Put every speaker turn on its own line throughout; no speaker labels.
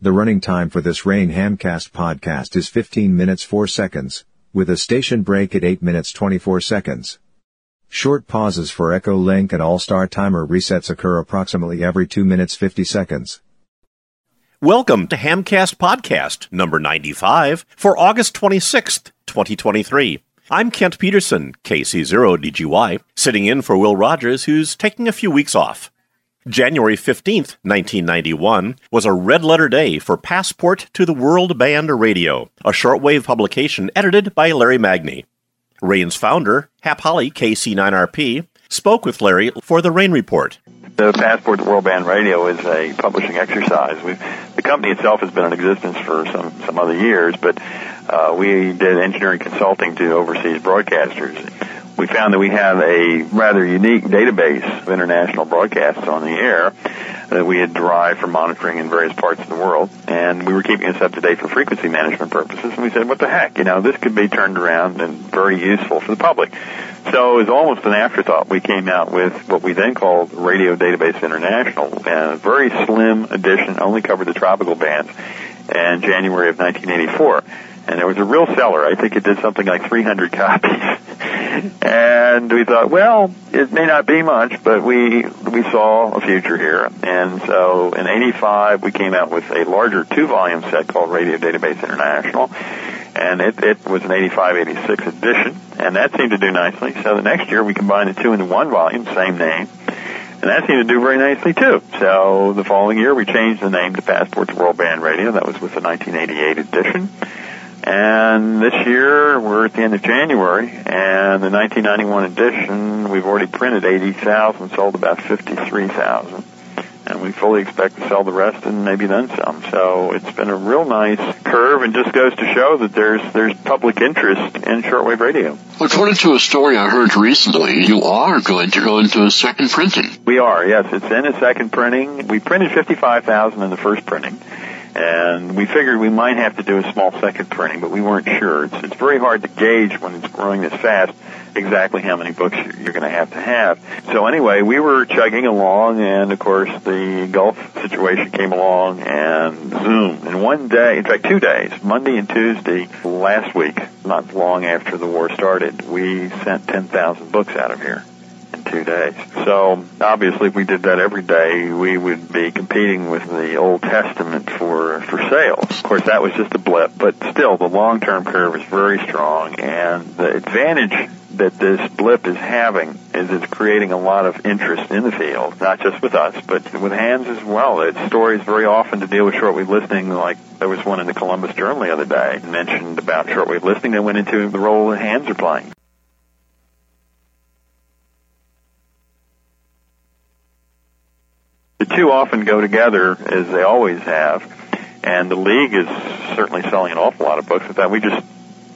The running time for this Rain Hamcast podcast is 15 minutes 4 seconds, with a station break at 8 minutes 24 seconds. Short pauses for EchoLink and AllStar timer resets occur approximately every 2 minutes 50 seconds.
Welcome to Hamcast Podcast number 95 for August 26th, 2023. I'm Kent Peterson, KC0DGY, sitting in for Will Rogers, who's taking a few weeks off. January 15th, 1991, was a red letter day for Passport to the World Band Radio, a shortwave publication edited by Larry Magne. Rain's founder, Hap Holly, KC9RP, spoke with Larry for the Rain Report.
The Passport to World Band Radio is a publishing exercise. We've, the company itself has been in existence for some, some other years, but uh, we did engineering consulting to overseas broadcasters we found that we have a rather unique database of international broadcasts on the air that we had derived from monitoring in various parts of the world. And we were keeping this up to date for frequency management purposes. And we said, what the heck? You know, this could be turned around and very useful for the public. So it was almost an afterthought. We came out with what we then called Radio Database International, and a very slim edition, only covered the tropical bands, in January of 1984 and it was a real seller. I think it did something like 300 copies. And we thought, well, it may not be much, but we we saw a future here. And so in '85, we came out with a larger two-volume set called Radio Database International, and it, it was an 85-86 edition, and that seemed to do nicely. So the next year, we combined the two into one volume, same name. And that seemed to do very nicely too. So the following year, we changed the name to Passport to World Band Radio. That was with the 1988 edition. And this year, we're at the end of January, and the 1991 edition, we've already printed 80,000, sold about 53,000. And we fully expect to sell the rest and maybe then some. So it's been a real nice curve and just goes to show that there's, there's public interest in shortwave radio.
According to a story I heard recently, you are going to go into a second printing.
We are, yes. It's in a second printing. We printed 55,000 in the first printing and we figured we might have to do a small second printing, but we weren't sure. It's, it's very hard to gauge when it's growing this fast exactly how many books you're going to have to have. So anyway, we were chugging along, and of course the Gulf situation came along, and zoom. In one day, in fact, two days, Monday and Tuesday last week, not long after the war started, we sent 10,000 books out of here two days. So obviously, if we did that every day, we would be competing with the Old Testament for for sales. Of course, that was just a blip, but still, the long term curve is very strong, and the advantage that this blip is having is it's creating a lot of interest in the field, not just with us, but with hams as well. It's stories very often to deal with shortwave listening, like there was one in the Columbus Journal the other day mentioned about shortwave listening that went into the role that hams are playing. Two often go together as they always have. And the league is certainly selling an awful lot of books. In fact, we just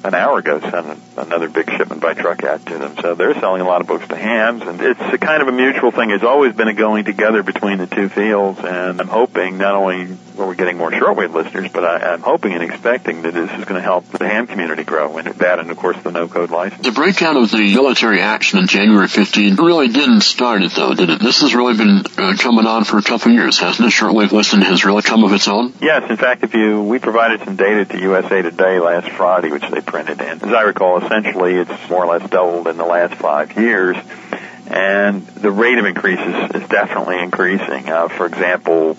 an hour ago sent another big shipment by truck out to them. So they're selling a lot of books to hams, and it's a kind of a mutual thing. It's always been a going together between the two fields, and I'm hoping not only are we're getting more shortwave listeners, but I, I'm hoping and expecting that this is going to help the ham community grow, and that, and of course the no-code license.
The breakdown of the military action in January 15 really didn't start it, though, did it? This has really been uh, coming on for a couple of years, hasn't it? Shortwave listening has really come of its own.
Yes, in fact, if you we provided some data to USA Today last Friday, which they printed in. As I recall, essentially it's more or less doubled in the last five years. And the rate of increases is definitely increasing. Uh, for example,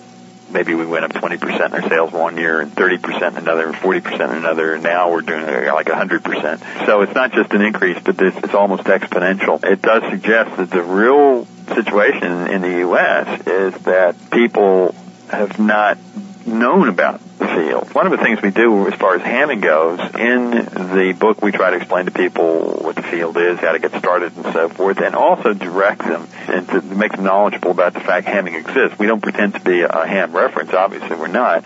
maybe we went up 20% in our sales one year and 30% in another and 40% in another and now we're doing uh, like 100%. So it's not just an increase, but this, it's almost exponential. It does suggest that the real situation in the U.S. is that people have not known about field. One of the things we do as far as hamming goes, in the book we try to explain to people what the field is, how to get started and so forth, and also direct them and to make them knowledgeable about the fact hamming exists. We don't pretend to be a ham reference, obviously we're not,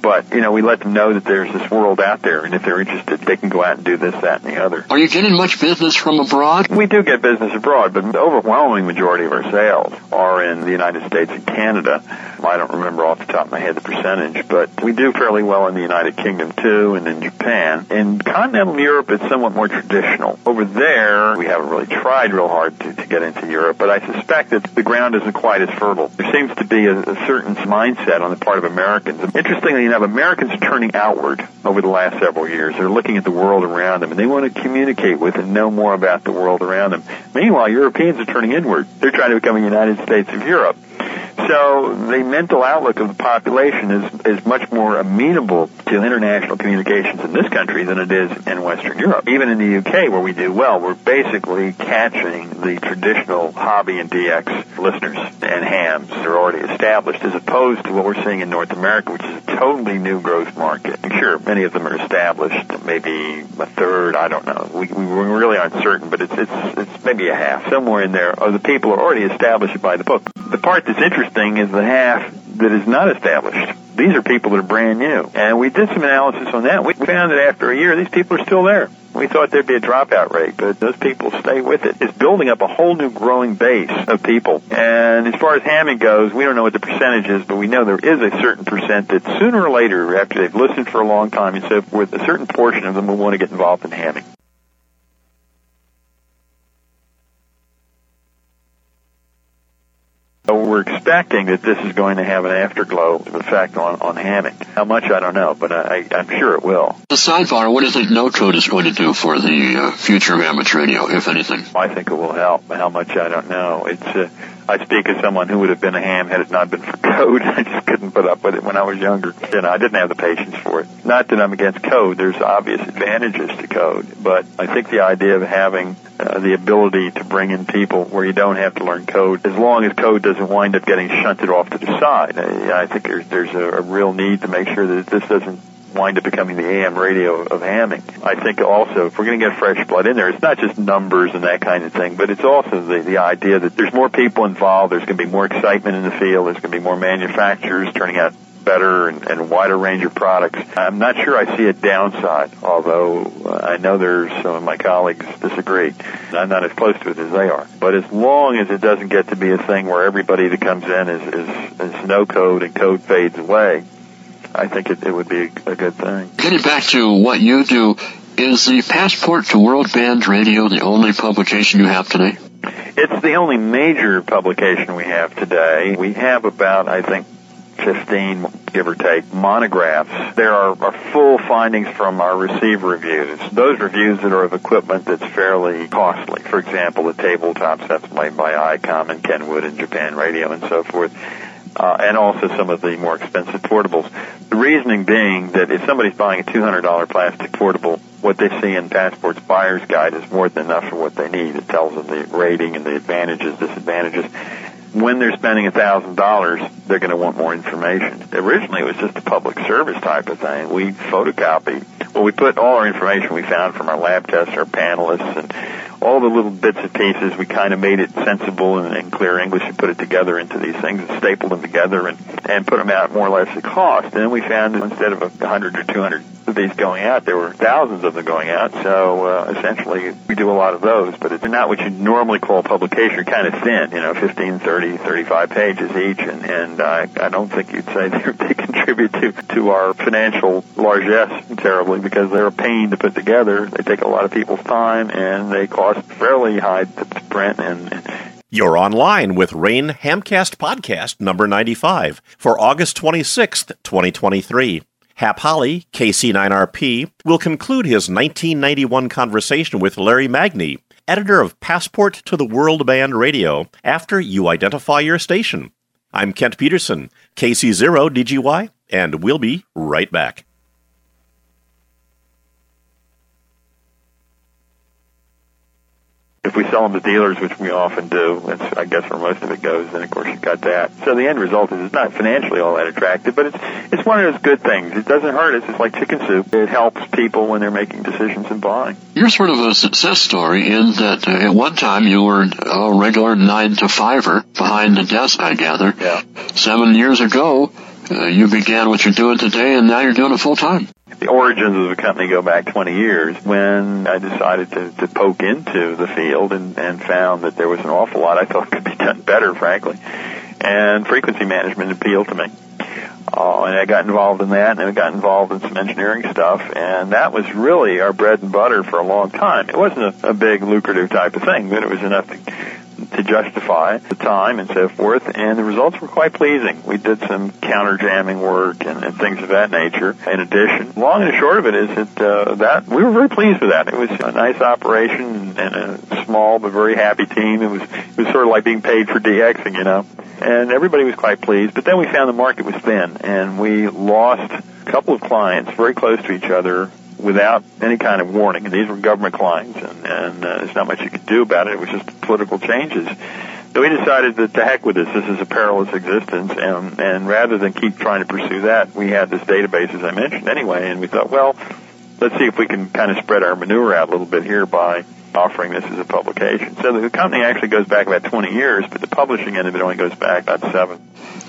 but, you know, we let them know that there's this world out there, and if they're interested, they can go out and do this, that, and the other.
Are you getting much business from abroad?
We do get business abroad, but the overwhelming majority of our sales are in the United States and Canada. I don't remember off the top of my head the percentage, but we do fairly well in the United Kingdom too, and in Japan. In continental Europe, it's somewhat more traditional. Over there, we haven't really tried real hard to, to get into Europe, but I suspect that the ground isn't quite as fertile. There seems to be a, a certain mindset on the part of Americans. Interestingly you have Americans turning outward over the last several years. They're looking at the world around them and they want to communicate with and know more about the world around them. Meanwhile, Europeans are turning inward. They're trying to become a United States of Europe. So the mental outlook of the population is, is much more amenable to international communications in this country than it is in Western Europe. Even in the UK where we do well, we're basically catching the traditional hobby and DX listeners and hams that are already established as opposed to what we're seeing in North America, which is a totally new growth market. And sure, many of them are established, maybe a third, I don't know. We, we really aren't certain, but it's, it's, it's maybe a half. Somewhere in there are the people are already established by the book. The part that's interesting is the half that is not established. These are people that are brand new. And we did some analysis on that. We found that after a year, these people are still there. We thought there'd be a dropout rate, but those people stay with it. It's building up a whole new growing base of people. And as far as hamming goes, we don't know what the percentage is, but we know there is a certain percent that sooner or later, after they've listened for a long time and so forth, a certain portion of them will want to get involved in hamming. We're expecting that this is going to have an afterglow effect on, on. How much, I don't know, but I, I'm sure it will.
The sidebar, what do you think no code is going to do for the uh, future of amateur radio, if anything?
I think it will help. How much, I don't know. It's, uh, I speak as someone who would have been a ham had it not been for code. I just couldn't put up with it when I was younger. You know, I didn't have the patience for it. Not that I'm against code. There's obvious advantages to code, but I think the idea of having uh, the ability to bring in people where you don't have to learn code, as long as code doesn't wind up getting shunted off to the side. I, I think there's there's a, a real need to make sure that this doesn't wind up becoming the AM radio of hamming. I think also if we're going to get fresh blood in there, it's not just numbers and that kind of thing, but it's also the, the idea that there's more people involved, there's going to be more excitement in the field, there's going to be more manufacturers turning out better and, and wider range of products. I'm not sure I see a downside, although uh, I know there's some of my colleagues disagree. I'm not as close to it as they are. But as long as it doesn't get to be a thing where everybody that comes in is, is, is no code and code fades away, I think it, it would be a, a good thing.
Getting back to what you do, is the Passport to World Band Radio the only publication you have today?
It's the only major publication we have today. We have about, I think, 15, give or take, monographs. There are, are, full findings from our receiver reviews. Those reviews that are of equipment that's fairly costly. For example, the tabletops that's made by ICOM and Kenwood and Japan Radio and so forth. Uh, and also some of the more expensive portables. The reasoning being that if somebody's buying a $200 plastic portable, what they see in Passport's buyer's guide is more than enough for what they need. It tells them the rating and the advantages, disadvantages when they're spending a thousand dollars, they're going to want more information. Originally, it was just a public service type of thing. We photocopy. Well, we put all our information we found from our lab tests, our panelists, and all the little bits and pieces. We kind of made it sensible and in clear English and put it together into these things and stapled them together and and put them out more or less at cost. And then we found that instead of a hundred or two hundred of these going out, there were thousands of them going out. So uh, essentially, we do a lot of those, but it's not what you normally call a publication. Kind of thin, you know, 15, 30, 35 pages each, and and uh, I don't think you'd say they contribute to to our financial largesse terribly because they're a pain to put together. They take a lot of people's time and they cost fairly high to print and.
You're online with Rain Hamcast Podcast number 95 for August 26th, 2023. Hap Holly, KC9RP, will conclude his 1991 conversation with Larry Magne, editor of Passport to the World Band Radio, after you identify your station. I'm Kent Peterson, KC0DGY, and we'll be right back.
If we sell them to dealers, which we often do, that's I guess where most of it goes, then of course you've got that. So the end result is it's not financially all that attractive, but it's it's one of those good things. It doesn't hurt us. It's like chicken soup. It helps people when they're making decisions and buying.
You're sort of a success story in that uh, at one time you were a regular nine to fiver behind the desk, I gather.
Yeah.
Seven years ago, uh, you began what you're doing today, and now you're doing it full time
the origins of the company go back 20 years when I decided to, to poke into the field and, and found that there was an awful lot I thought could be done better, frankly. And frequency management appealed to me. Uh, and I got involved in that, and I got involved in some engineering stuff, and that was really our bread and butter for a long time. It wasn't a, a big lucrative type of thing, but it was enough to to justify the time and so forth, and the results were quite pleasing. We did some counter jamming work and, and things of that nature. In addition, long and short of it is that uh, that we were very pleased with that. It was a nice operation and a small but very happy team. It was it was sort of like being paid for DXing, you know. And everybody was quite pleased. But then we found the market was thin, and we lost a couple of clients very close to each other without any kind of warning. And these were government clients, and, and uh, there's not much you could do about it. It was just political changes. So we decided that to heck with this. This is a perilous existence, and and rather than keep trying to pursue that, we had this database as I mentioned anyway, and we thought, well, let's see if we can kind of spread our manure out a little bit here by offering this as a publication. So the company actually goes back about 20 years, but the publishing end of it only goes back about seven.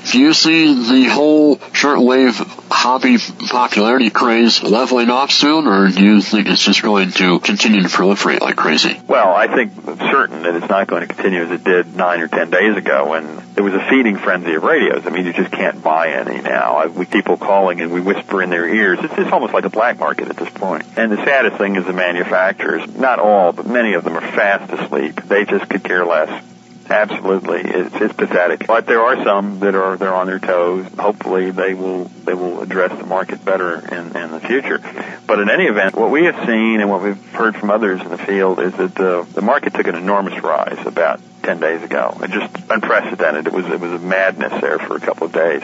Do you see the whole shortwave hobby popularity craze leveling off soon, or do you think it's just going to continue to proliferate like crazy?
Well, I think certain that it's not going to continue as it did nine or ten days ago when there was a feeding frenzy of radios. I mean, you just can't buy any now. I, we people calling and we whisper in their ears. It's, it's almost like a black market at this point. And the saddest thing is the manufacturers, not all, but many of them are fast asleep. They just could care less Absolutely, it's, it's pathetic. But there are some that are they're on their toes. Hopefully, they will they will address the market better in, in the future. But in any event, what we have seen and what we've heard from others in the field is that the the market took an enormous rise about 10 days ago. It just unprecedented. It was it was a madness there for a couple of days.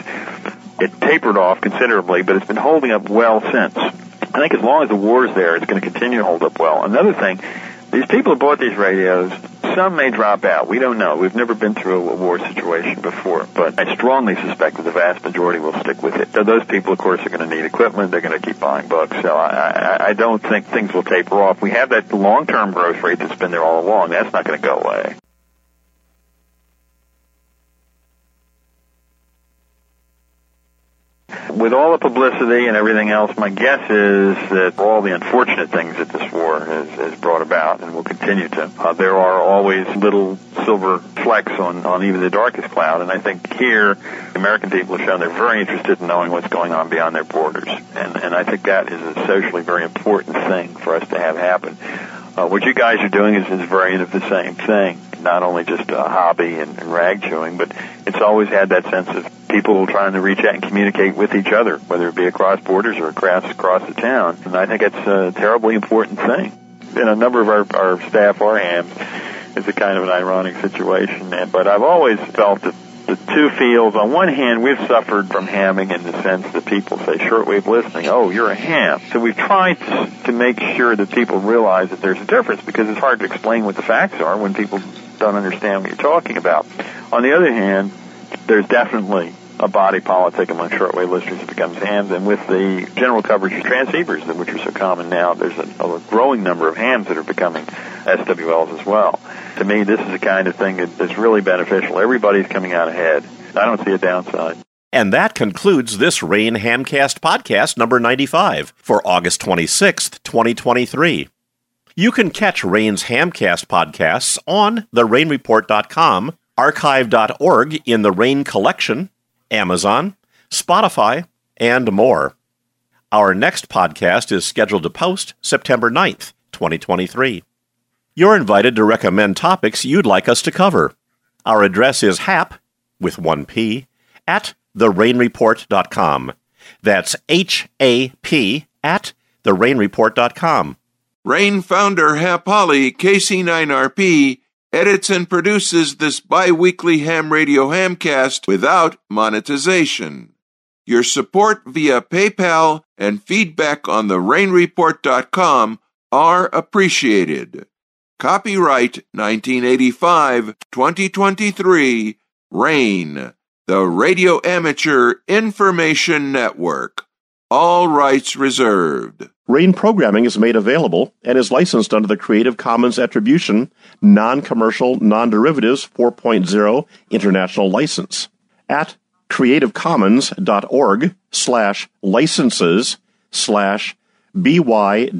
It tapered off considerably, but it's been holding up well since. I think as long as the war's there, it's going to continue to hold up well. Another thing these people who bought these radios, some may drop out. We don't know. We've never been through a war situation before, but I strongly suspect that the vast majority will stick with it. So those people, of course, are going to need equipment. They're going to keep buying books. So I, I, I don't think things will taper off. We have that long-term growth rate that's been there all along. That's not going to go away. With all the publicity and everything else, my guess is that all the unfortunate things that this war has, has brought about and will continue to, uh, there are always little silver flecks on, on even the darkest cloud. And I think here, American people have shown they're very interested in knowing what's going on beyond their borders. And, and I think that is a socially very important thing for us to have happen. Uh, what you guys are doing is, is very the same thing. Not only just a hobby and, and rag chewing, but it's always had that sense of people trying to reach out and communicate with each other, whether it be across borders or across across the town. And I think it's a terribly important thing. And a number of our, our staff are hams. It's a kind of an ironic situation, but I've always felt that the two fields. On one hand, we've suffered from hamming in the sense that people say shortwave listening, oh, you're a ham. So we've tried to make sure that people realize that there's a difference because it's hard to explain what the facts are when people don't understand what you're talking about. On the other hand, there's definitely a body politic among shortwave listeners that becomes hams, and with the general coverage of transceivers, which are so common now, there's a, a growing number of hams that are becoming SWLs as well. To me, this is the kind of thing that's really beneficial. Everybody's coming out ahead. I don't see a downside.
And that concludes this Rain Hamcast podcast number 95 for August 26th, 2023. You can catch Rain's Hamcast podcasts on therainreport.com, archive.org in the Rain collection, Amazon, Spotify, and more. Our next podcast is scheduled to post September 9th, 2023. You're invited to recommend topics you'd like us to cover. Our address is hap, with one P, at therainreport.com. That's H A P at therainreport.com.
Rain founder Hap Holly, KC9RP, edits and produces this bi-weekly ham radio hamcast without monetization. Your support via PayPal and feedback on the rainreport.com are appreciated. Copyright 1985 2023 RAIN, the Radio Amateur Information Network. All rights reserved.
RAIN programming is made available and is licensed under the Creative Commons Attribution, Non-Commercial, Non-Derivatives 4.0 International License at creativecommons.org slash licenses slash by-nc-nd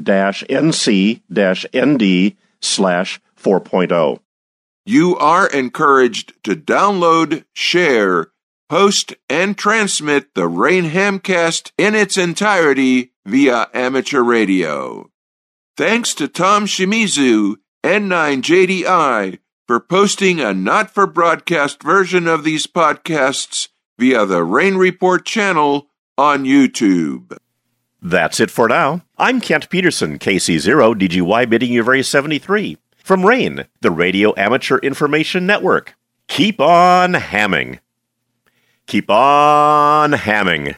slash 4.0.
You are encouraged to download, share, host, and transmit the Rain Hamcast in its entirety via amateur radio. Thanks to Tom Shimizu, N9JDI, for posting a not for broadcast version of these podcasts via the Rain Report channel on YouTube.
That's it for now. I'm Kent Peterson, KC0DGY, bidding you very 73. From RAIN, the Radio Amateur Information Network. Keep on hamming. Keep on hamming.